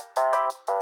Bye.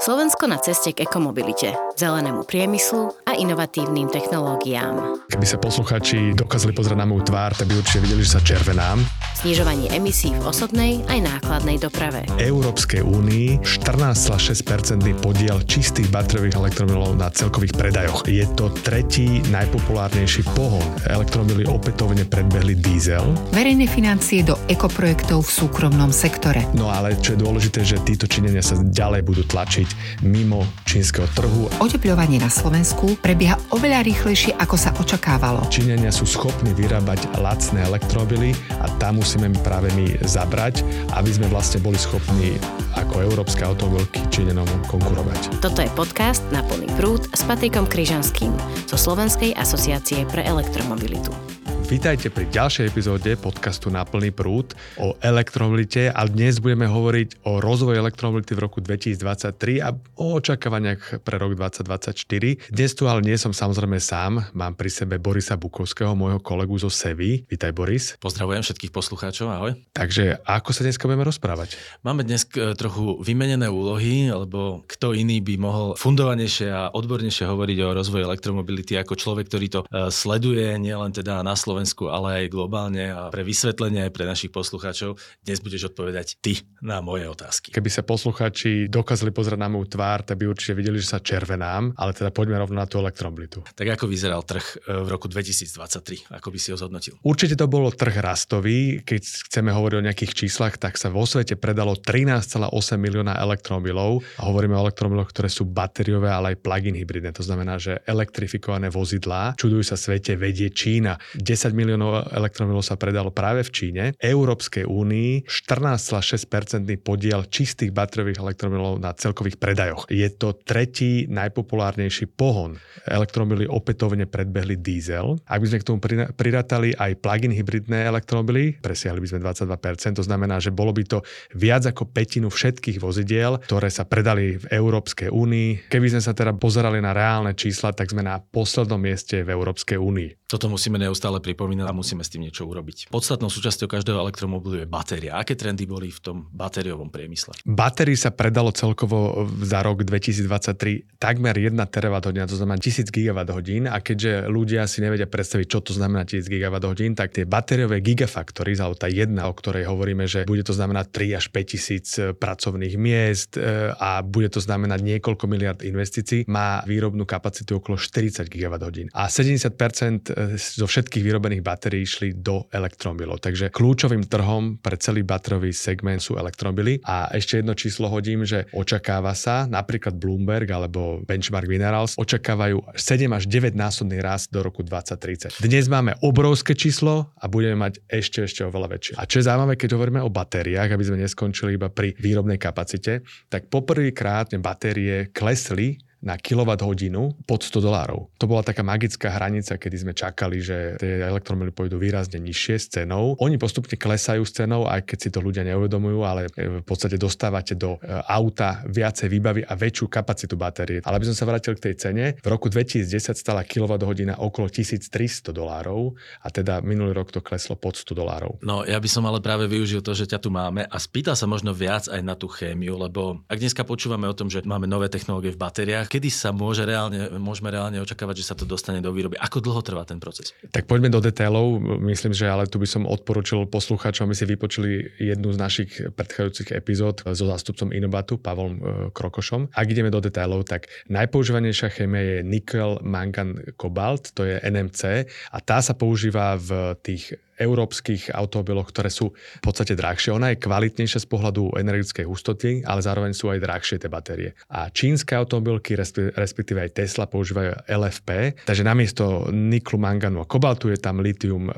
Slovensko na ceste k ekomobilite, zelenému priemyslu a inovatívnym technológiám. Keby sa posluchači dokázali pozrieť na moju tvár, tak by určite videli, že sa červenám. Znižovanie emisí v osobnej aj nákladnej doprave. Európskej únii 14,6% podiel čistých batériových elektromobilov na celkových predajoch. Je to tretí najpopulárnejší pohon. Elektromobily opätovne predbehli diesel. Verejné financie do ekoprojektov v súkromnom sektore. No ale čo je dôležité, že títo činenia sa ďalej budú tlačiť mimo čínskeho trhu. Oteplovanie na Slovensku prebieha oveľa rýchlejšie, ako sa očakávalo. Číňania sú schopní vyrábať lacné elektromobily a tam musíme práve my zabrať, aby sme vlastne boli schopní ako európske automobilky Číňanom konkurovať. Toto je podcast na plný prúd s Patrikom Kryžanským zo Slovenskej asociácie pre elektromobilitu. Vítajte pri ďalšej epizóde podcastu Na plný prúd o elektromobilite a dnes budeme hovoriť o rozvoji elektromobility v roku 2023 a o očakávaniach pre rok 2024. Dnes tu ale nie som samozrejme sám, mám pri sebe Borisa Bukovského, môjho kolegu zo Sevy. Vítaj Boris. Pozdravujem všetkých poslucháčov, ahoj. Takže ako sa dneska budeme rozprávať? Máme dnes e, trochu vymenené úlohy, lebo kto iný by mohol fundovanejšie a odbornejšie hovoriť o rozvoji elektromobility ako človek, ktorý to e, sleduje nielen teda na Slovensku, Slovensku, ale aj globálne a pre vysvetlenie aj pre našich poslucháčov dnes budeš odpovedať ty na moje otázky. Keby sa poslucháči dokázali pozrieť na moju tvár, tak by určite videli, že sa červenám, ale teda poďme rovno na tú elektromobilitu. Tak ako vyzeral trh e, v roku 2023? Ako by si ho zhodnotil? Určite to bolo trh rastový. Keď chceme hovoriť o nejakých číslach, tak sa vo svete predalo 13,8 milióna elektromobilov. A hovoríme o elektromobiloch, ktoré sú batériové, ale aj plug-in hybridné. To znamená, že elektrifikované vozidlá. Čudujú sa svete, vedie Čína. 10 10 miliónov elektromobilov sa predalo práve v Číne. Európskej únii 14,6% podiel čistých batériových elektromobilov na celkových predajoch. Je to tretí najpopulárnejší pohon. Elektromobily opätovne predbehli diesel. Ak by sme k tomu prirátali aj plug-in hybridné elektromobily, presiahli by sme 22%, to znamená, že bolo by to viac ako petinu všetkých vozidiel, ktoré sa predali v Európskej únii. Keby sme sa teda pozerali na reálne čísla, tak sme na poslednom mieste v Európskej únii. Toto musíme neustále pripomínať pripomína a musíme s tým niečo urobiť. Podstatnou súčasťou každého elektromobilu je batéria. Aké trendy boli v tom batériovom priemysle? Batérií sa predalo celkovo za rok 2023 takmer 1 terawatt to znamená 1000 gigawatt hodín a keďže ľudia si nevedia predstaviť, čo to znamená 1000 gigawatt hodín, tak tie batériové gigafactory, alebo tá jedna, o ktorej hovoríme, že bude to znamenať 3 až 5 tisíc e, pracovných miest e, a bude to znamenať niekoľko miliard investícií, má výrobnú kapacitu okolo 40 gigawatt hodín. A 70% e, zo všetkých výrobených vyrobených batérií išli do elektromobilov. Takže kľúčovým trhom pre celý baterový segment sú elektromobily. A ešte jedno číslo hodím, že očakáva sa, napríklad Bloomberg alebo Benchmark Minerals, očakávajú 7 až 9 násobný rast do roku 2030. Dnes máme obrovské číslo a budeme mať ešte, ešte oveľa väčšie. A čo je zaujímavé, keď hovoríme o batériách, aby sme neskončili iba pri výrobnej kapacite, tak poprvýkrát batérie klesli na hodinu pod 100 dolárov. To bola taká magická hranica, kedy sme čakali, že tie elektromily pôjdu výrazne nižšie s cenou. Oni postupne klesajú s cenou, aj keď si to ľudia neuvedomujú, ale v podstate dostávate do e, auta viacej výbavy a väčšiu kapacitu batérie. Ale aby som sa vrátil k tej cene, v roku 2010 stala hodina okolo 1300 dolárov a teda minulý rok to kleslo pod 100 dolárov. No ja by som ale práve využil to, že ťa tu máme a spýtal sa možno viac aj na tú chémiu, lebo ak dneska počúvame o tom, že máme nové technológie v batériách, kedy sa môže reálne, môžeme reálne očakávať, že sa to dostane do výroby? Ako dlho trvá ten proces? Tak poďme do detailov. Myslím, že ale tu by som odporučil poslucháčom, aby si vypočuli jednu z našich predchádzajúcich epizód so zástupcom Inobatu, Pavlom e, Krokošom. Ak ideme do detailov, tak najpoužívanejšia chémia je nikel, mangan, kobalt, to je NMC a tá sa používa v tých európskych automobiloch, ktoré sú v podstate drahšie. Ona je kvalitnejšia z pohľadu energetickej hustoty, ale zároveň sú aj drahšie tie batérie. A čínske automobilky, respektíve aj Tesla, používajú LFP, takže namiesto niklu, manganu a kobaltu je tam litium, e,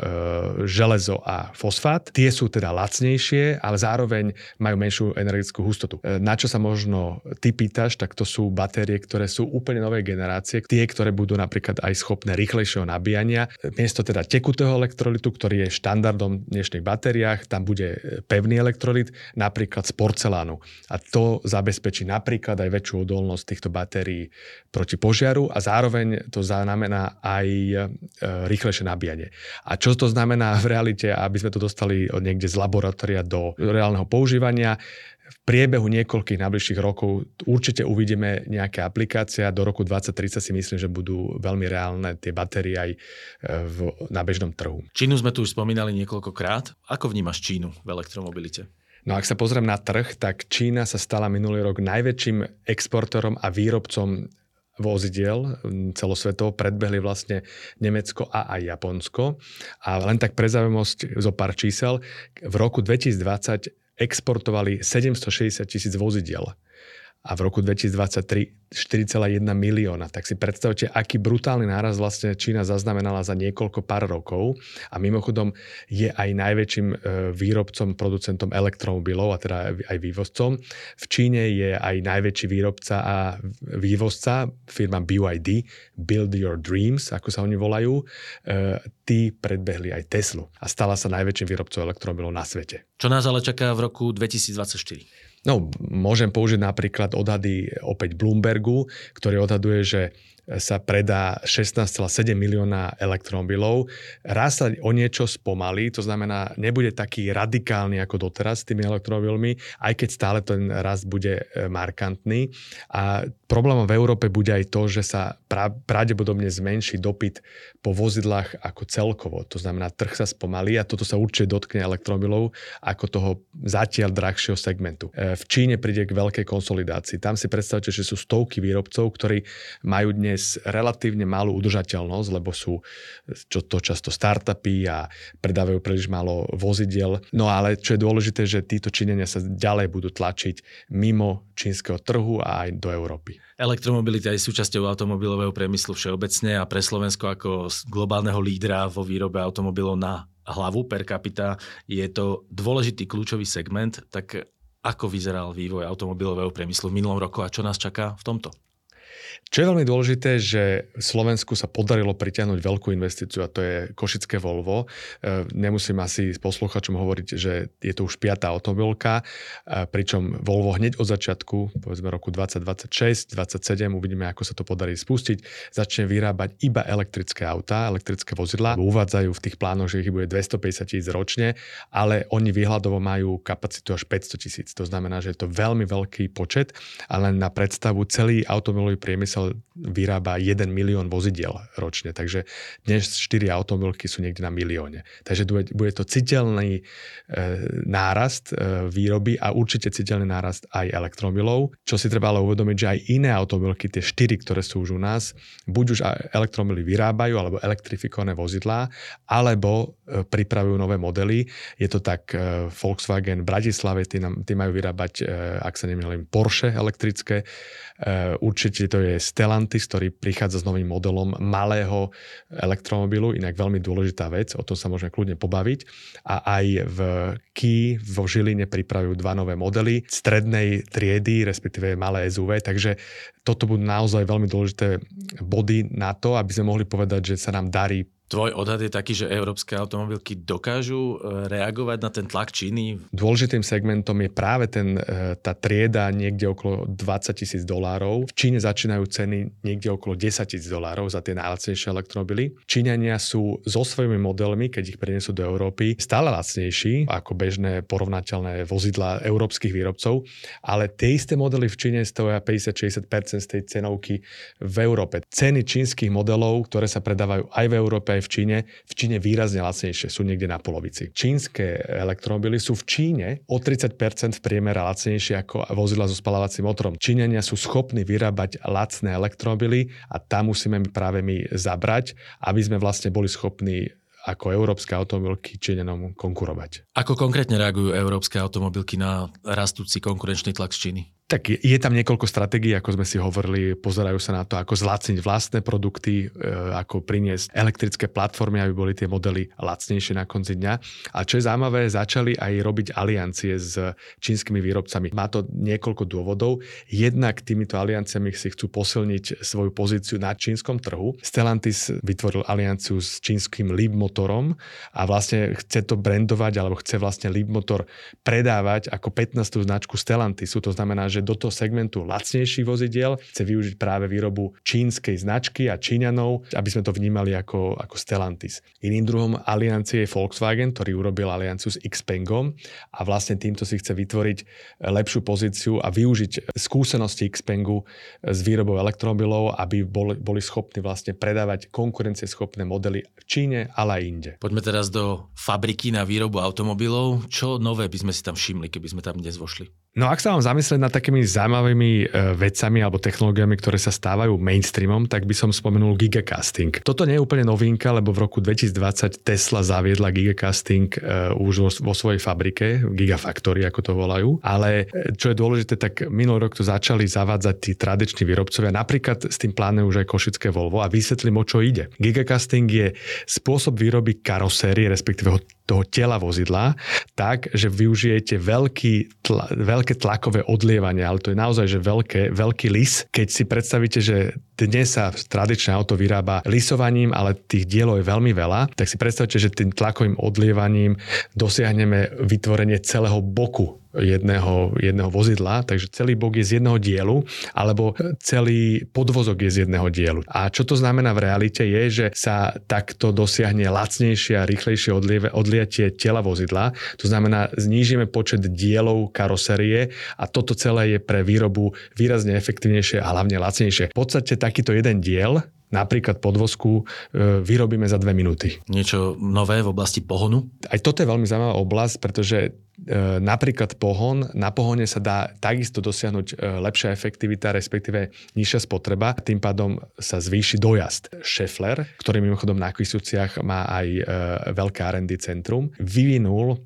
železo a fosfát. Tie sú teda lacnejšie, ale zároveň majú menšiu energetickú hustotu. E, na čo sa možno ty pýtaš, tak to sú batérie, ktoré sú úplne novej generácie, tie, ktoré budú napríklad aj schopné rýchlejšieho nabíjania. Miesto teda tekutého elektrolitu, ktorý je štandardom v dnešných batériách, tam bude pevný elektrolit, napríklad z porcelánu. A to zabezpečí napríklad aj väčšiu odolnosť týchto batérií proti požiaru a zároveň to znamená aj e, rýchlejšie nabíjanie. A čo to znamená v realite, aby sme to dostali niekde z laboratória do reálneho používania? V priebehu niekoľkých najbližších rokov určite uvidíme nejaké aplikácie a do roku 2030 si myslím, že budú veľmi reálne tie batérie aj e, v, na bežnom trhu. Čínu sme tu už spomínali niekoľkokrát. Ako vnímaš Čínu v elektromobilite? No ak sa pozriem na trh, tak Čína sa stala minulý rok najväčším exportérom a výrobcom vozidiel celosvetovo predbehli vlastne Nemecko a aj Japonsko. A len tak pre zaujímavosť zo pár čísel, v roku 2020 exportovali 760 tisíc vozidiel a v roku 2023 4,1 milióna. Tak si predstavte, aký brutálny náraz vlastne Čína zaznamenala za niekoľko pár rokov a mimochodom je aj najväčším e, výrobcom, producentom elektromobilov a teda aj vývozcom. V Číne je aj najväčší výrobca a vývozca, firma BYD, Build Your Dreams, ako sa oni volajú. E, tí predbehli aj Teslu a stala sa najväčším výrobcom elektromobilov na svete. Čo nás ale čaká v roku 2024? No, môžem použiť napríklad odhady opäť Bloombergu, ktorý odhaduje, že sa predá 16,7 milióna elektromobilov. Raz sa o niečo spomalí, to znamená, nebude taký radikálny ako doteraz s tými elektromobilmi, aj keď stále ten rast bude e, markantný. A problémom v Európe bude aj to, že sa pravdepodobne zmenší dopyt po vozidlách ako celkovo. To znamená, trh sa spomalí a toto sa určite dotkne elektromobilov ako toho zatiaľ drahšieho segmentu. E, v Číne príde k veľkej konsolidácii. Tam si predstavte, že sú stovky výrobcov, ktorí majú dnes dnes relatívne malú udržateľnosť, lebo sú čo to často startupy a predávajú príliš málo vozidiel. No ale čo je dôležité, že títo činenia sa ďalej budú tlačiť mimo čínskeho trhu a aj do Európy. Elektromobilita je súčasťou automobilového priemyslu všeobecne a pre Slovensko ako globálneho lídra vo výrobe automobilov na hlavu per capita je to dôležitý kľúčový segment, tak ako vyzeral vývoj automobilového priemyslu v minulom roku a čo nás čaká v tomto? Čo je veľmi dôležité, že Slovensku sa podarilo pritiahnuť veľkú investíciu a to je Košické Volvo. E, nemusím asi posluchačom hovoriť, že je to už piatá automobilka, e, pričom Volvo hneď od začiatku, povedzme roku 2026, 2027, uvidíme, ako sa to podarí spustiť, začne vyrábať iba elektrické autá, elektrické vozidlá. Uvádzajú v tých plánoch, že ich bude 250 tisíc ročne, ale oni výhľadovo majú kapacitu až 500 tisíc. To znamená, že je to veľmi veľký počet, ale na predstavu celý automobilový priemysel priemysel vyrába 1 milión vozidiel ročne, takže dnes 4 automobilky sú niekde na milióne. Takže bude, to citeľný e, nárast e, výroby a určite citeľný nárast aj elektromobilov. Čo si treba ale uvedomiť, že aj iné automobilky, tie 4, ktoré sú už u nás, buď už elektromobily vyrábajú, alebo elektrifikované vozidlá, alebo e, pripravujú nové modely. Je to tak Volkswagen v Bratislave, tí, nám, tí majú vyrábať, ak sa nemýlim, Porsche elektrické. Určite to je Stellantis, ktorý prichádza s novým modelom malého elektromobilu, inak veľmi dôležitá vec, o tom sa môžeme kľudne pobaviť. A aj v Key vo Žiline pripravujú dva nové modely strednej triedy, respektíve malé SUV, takže toto budú naozaj veľmi dôležité body na to, aby sme mohli povedať, že sa nám darí Tvoj odhad je taký, že európske automobilky dokážu e, reagovať na ten tlak Číny? Dôležitým segmentom je práve ten, e, tá trieda niekde okolo 20 tisíc dolárov. V Číne začínajú ceny niekde okolo 10 tisíc dolárov za tie najlacnejšie elektromobily. Číňania sú so svojimi modelmi, keď ich prinesú do Európy, stále lacnejší ako bežné porovnateľné vozidla európskych výrobcov, ale tie isté modely v Číne stoja 50-60% z tej cenovky v Európe. Ceny čínskych modelov, ktoré sa predávajú aj v Európe, aj v Číne, v Číne výrazne lacnejšie, sú niekde na polovici. Čínske elektromobily sú v Číne o 30% v priemere lacnejšie ako vozidla so spalovacím motorom. Číňania sú schopní vyrábať lacné elektromobily a tam musíme práve my zabrať, aby sme vlastne boli schopní ako európske automobilky Číňanom konkurovať. Ako konkrétne reagujú európske automobilky na rastúci konkurenčný tlak z Číny? Tak je, je tam niekoľko stratégií, ako sme si hovorili, pozerajú sa na to, ako zlacniť vlastné produkty, e, ako priniesť elektrické platformy, aby boli tie modely lacnejšie na konci dňa. A čo je zaujímavé, začali aj robiť aliancie s čínskymi výrobcami. Má to niekoľko dôvodov. Jednak týmito alianciami si chcú posilniť svoju pozíciu na čínskom trhu. Stellantis vytvoril alianciu s čínskym Leap motorom a vlastne chce to brandovať, alebo chce vlastne Leap motor predávať ako 15. značku Stellantisu. To znamená, že že do toho segmentu lacnejších vozidiel chce využiť práve výrobu čínskej značky a Číňanov, aby sme to vnímali ako, ako Stellantis. Iným druhom aliancie je Volkswagen, ktorý urobil alianciu s Xpengom a vlastne týmto si chce vytvoriť lepšiu pozíciu a využiť skúsenosti Xpengu s výrobou elektromobilov, aby boli, boli schopní vlastne predávať konkurencieschopné modely v Číne, ale aj inde. Poďme teraz do fabriky na výrobu automobilov. Čo nové by sme si tam všimli, keby sme tam dnes vošli? No ak sa vám zamyslieť nad takými zaujímavými e, vecami alebo technológiami, ktoré sa stávajú mainstreamom, tak by som spomenul gigacasting. Toto nie je úplne novinka, lebo v roku 2020 Tesla zaviedla gigacasting e, už vo, vo svojej fabrike, Gigafactory ako to volajú. Ale e, čo je dôležité, tak minulý rok to začali zavádzať tí tradiční výrobcovia. Napríklad s tým plánuje už aj Košické Volvo a vysvetlím, o čo ide. Gigacasting je spôsob výroby karosérie, respektíve toho tela vozidla, tak, že využijete veľký, tla, veľké tlakové odlievanie, ale to je naozaj že veľké, veľký lis. Keď si predstavíte, že dnes sa tradičné auto vyrába lisovaním, ale tých dielov je veľmi veľa, tak si predstavte, že tým tlakovým odlievaním dosiahneme vytvorenie celého boku jedného, jedného vozidla, takže celý bok je z jedného dielu, alebo celý podvozok je z jedného dielu. A čo to znamená v realite je, že sa takto dosiahne lacnejšie a rýchlejšie odlie, odliatie tela vozidla. To znamená, znížime počet dielov karosérie a toto celé je pre výrobu výrazne efektívnejšie a hlavne lacnejšie. V podstate takýto jeden diel napríklad podvozku e, vyrobíme za dve minúty. Niečo nové v oblasti pohonu? Aj toto je veľmi zaujímavá oblasť, pretože E, napríklad pohon, na pohone sa dá takisto dosiahnuť e, lepšia efektivita, respektíve nižšia spotreba, tým pádom sa zvýši dojazd. Schaeffler, ktorý mimochodom na Kvisúciach má aj veľké R&D centrum, vyvinul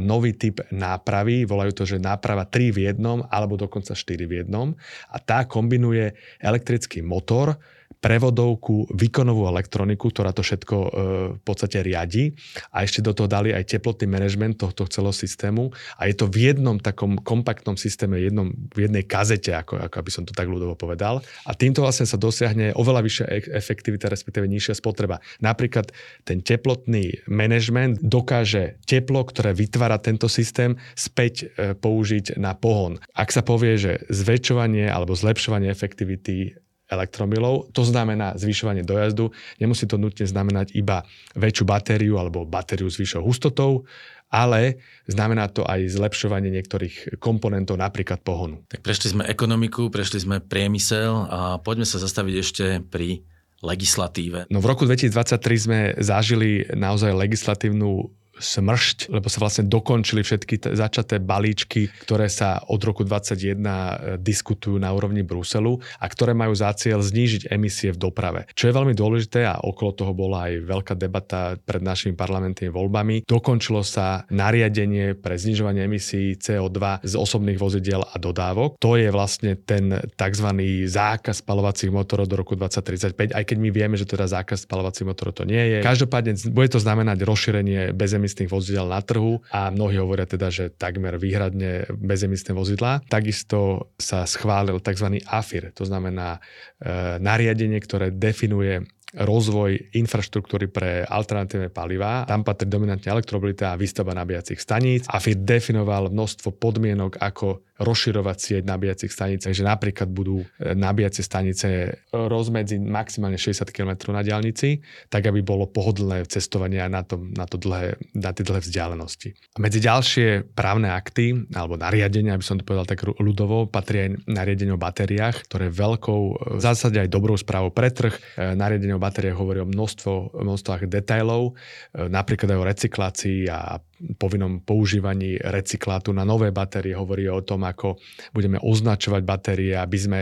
nový typ nápravy, volajú to, že náprava 3 v jednom alebo dokonca 4 v jednom a tá kombinuje elektrický motor, prevodovku, výkonovú elektroniku, ktorá to všetko e, v podstate riadi a ešte do toho dali aj teplotný manažment tohto celého systému a je to v jednom takom kompaktnom systéme, jednom, v jednej kazete, ako, ako aby som to tak ľudovo povedal. A týmto vlastne sa dosiahne oveľa vyššia e- efektivita, respektíve nižšia spotreba. Napríklad ten teplotný manažment dokáže teplo, ktoré vytvára tento systém, späť e, použiť na pohon. Ak sa povie, že zväčšovanie alebo zlepšovanie efektivity elektromobilov. To znamená zvyšovanie dojazdu. Nemusí to nutne znamenať iba väčšiu batériu alebo batériu s vyššou hustotou, ale znamená to aj zlepšovanie niektorých komponentov, napríklad pohonu. Tak prešli sme ekonomiku, prešli sme priemysel a poďme sa zastaviť ešte pri legislatíve. No v roku 2023 sme zažili naozaj legislatívnu smršť, lebo sa vlastne dokončili všetky t- začaté balíčky, ktoré sa od roku 2021 e, diskutujú na úrovni Bruselu a ktoré majú za cieľ znížiť emisie v doprave. Čo je veľmi dôležité a okolo toho bola aj veľká debata pred našimi parlamentnými voľbami, dokončilo sa nariadenie pre znižovanie emisí CO2 z osobných vozidiel a dodávok. To je vlastne ten tzv. zákaz spalovacích motorov do roku 2035, aj keď my vieme, že teda zákaz spalovacích motorov to nie je. Každopádne bude to znamenať rozšírenie bezemisných bezemisných vozidel na trhu a mnohí hovoria teda, že takmer výhradne bezemisné vozidlá. Takisto sa schválil tzv. AFIR, to znamená e, nariadenie, ktoré definuje rozvoj infraštruktúry pre alternatívne palivá. Tam patrí dominantne elektromobilita a výstavba nabíjacích staníc. AFIR definoval množstvo podmienok, ako rozširovať sieť nabíjacích staníc, takže napríklad budú e, nabíjacie stanice rozmedzi maximálne 60 km na diálnici, tak aby bolo pohodlné cestovanie na, to, na, to dlhé, na tie dlhé vzdialenosti. A medzi ďalšie právne akty, alebo nariadenia, aby som to povedal tak ľudovo, patrí aj nariadenie o batériách, ktoré veľkou, v zásade aj dobrou správou pre trh. E, nariadenie o batériách hovorí o množstvo, množstvách detailov, e, napríklad aj o recyklácii a povinnom používaní recyklátu na nové batérie, hovorí o tom, ako budeme označovať batérie, aby sme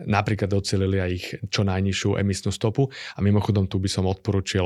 napríklad docelili aj ich čo najnižšiu emisnú stopu. A mimochodom tu by som odporučil,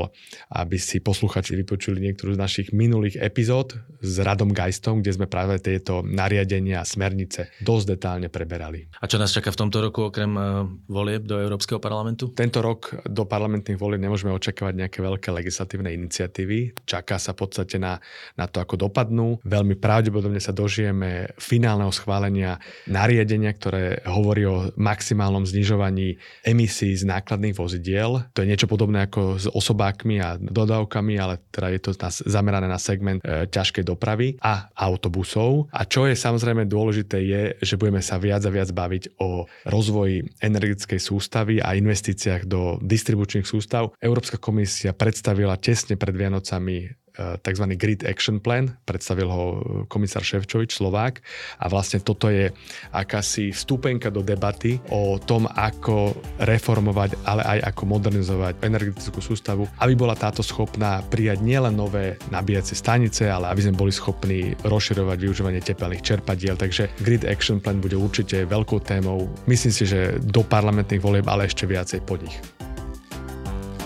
aby si posluchači vypočuli niektorú z našich minulých epizód s Radom Geistom, kde sme práve tieto nariadenia a smernice dosť detálne preberali. A čo nás čaká v tomto roku okrem uh, volieb do Európskeho parlamentu? Tento rok do parlamentných volieb nemôžeme očakávať nejaké veľké legislatívne iniciatívy. Čaká sa v podstate na, na to, ako dopadnú. Veľmi pravdepodobne sa dožijeme finálneho schválenia nariadenia, ktoré hovorí o maximálnom znižovaní emisí z nákladných vozidiel. To je niečo podobné ako s osobákmi a dodávkami, ale teda je to zamerané na segment e, ťažkej dopravy a autobusov. A čo je samozrejme dôležité je, že budeme sa viac a viac baviť o rozvoji energetickej sústavy a investíciách do distribučných sústav. Európska komisia predstavila tesne pred Vianocami tzv. Grid Action Plan, predstavil ho eh, komisár Ševčovič, Slovák a vlastne toto je akási vstúpenka do debaty o tom, ako reformovať, ale aj ako modernizovať energetickú sústavu, aby bola táto schopná prijať nielen nové nabíjacie stanice, ale aby sme boli schopní rozširovať využívanie tepelných čerpadiel. Takže Grid Action Plan bude určite veľkou témou. Myslím si, že do parlamentných volieb, ale ešte viacej po nich.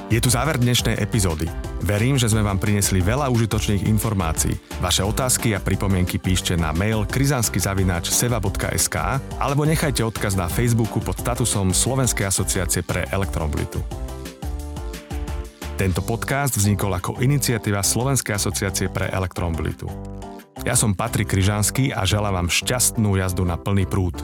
Je tu záver dnešnej epizódy. Verím, že sme vám priniesli veľa užitočných informácií. Vaše otázky a pripomienky píšte na mail krizanskyzavináč.seva.sk alebo nechajte odkaz na Facebooku pod statusom Slovenskej asociácie pre elektromobilitu. Tento podcast vznikol ako iniciatíva Slovenskej asociácie pre elektromobilitu. Ja som Patrik Kryžanský a želám vám šťastnú jazdu na plný prúd.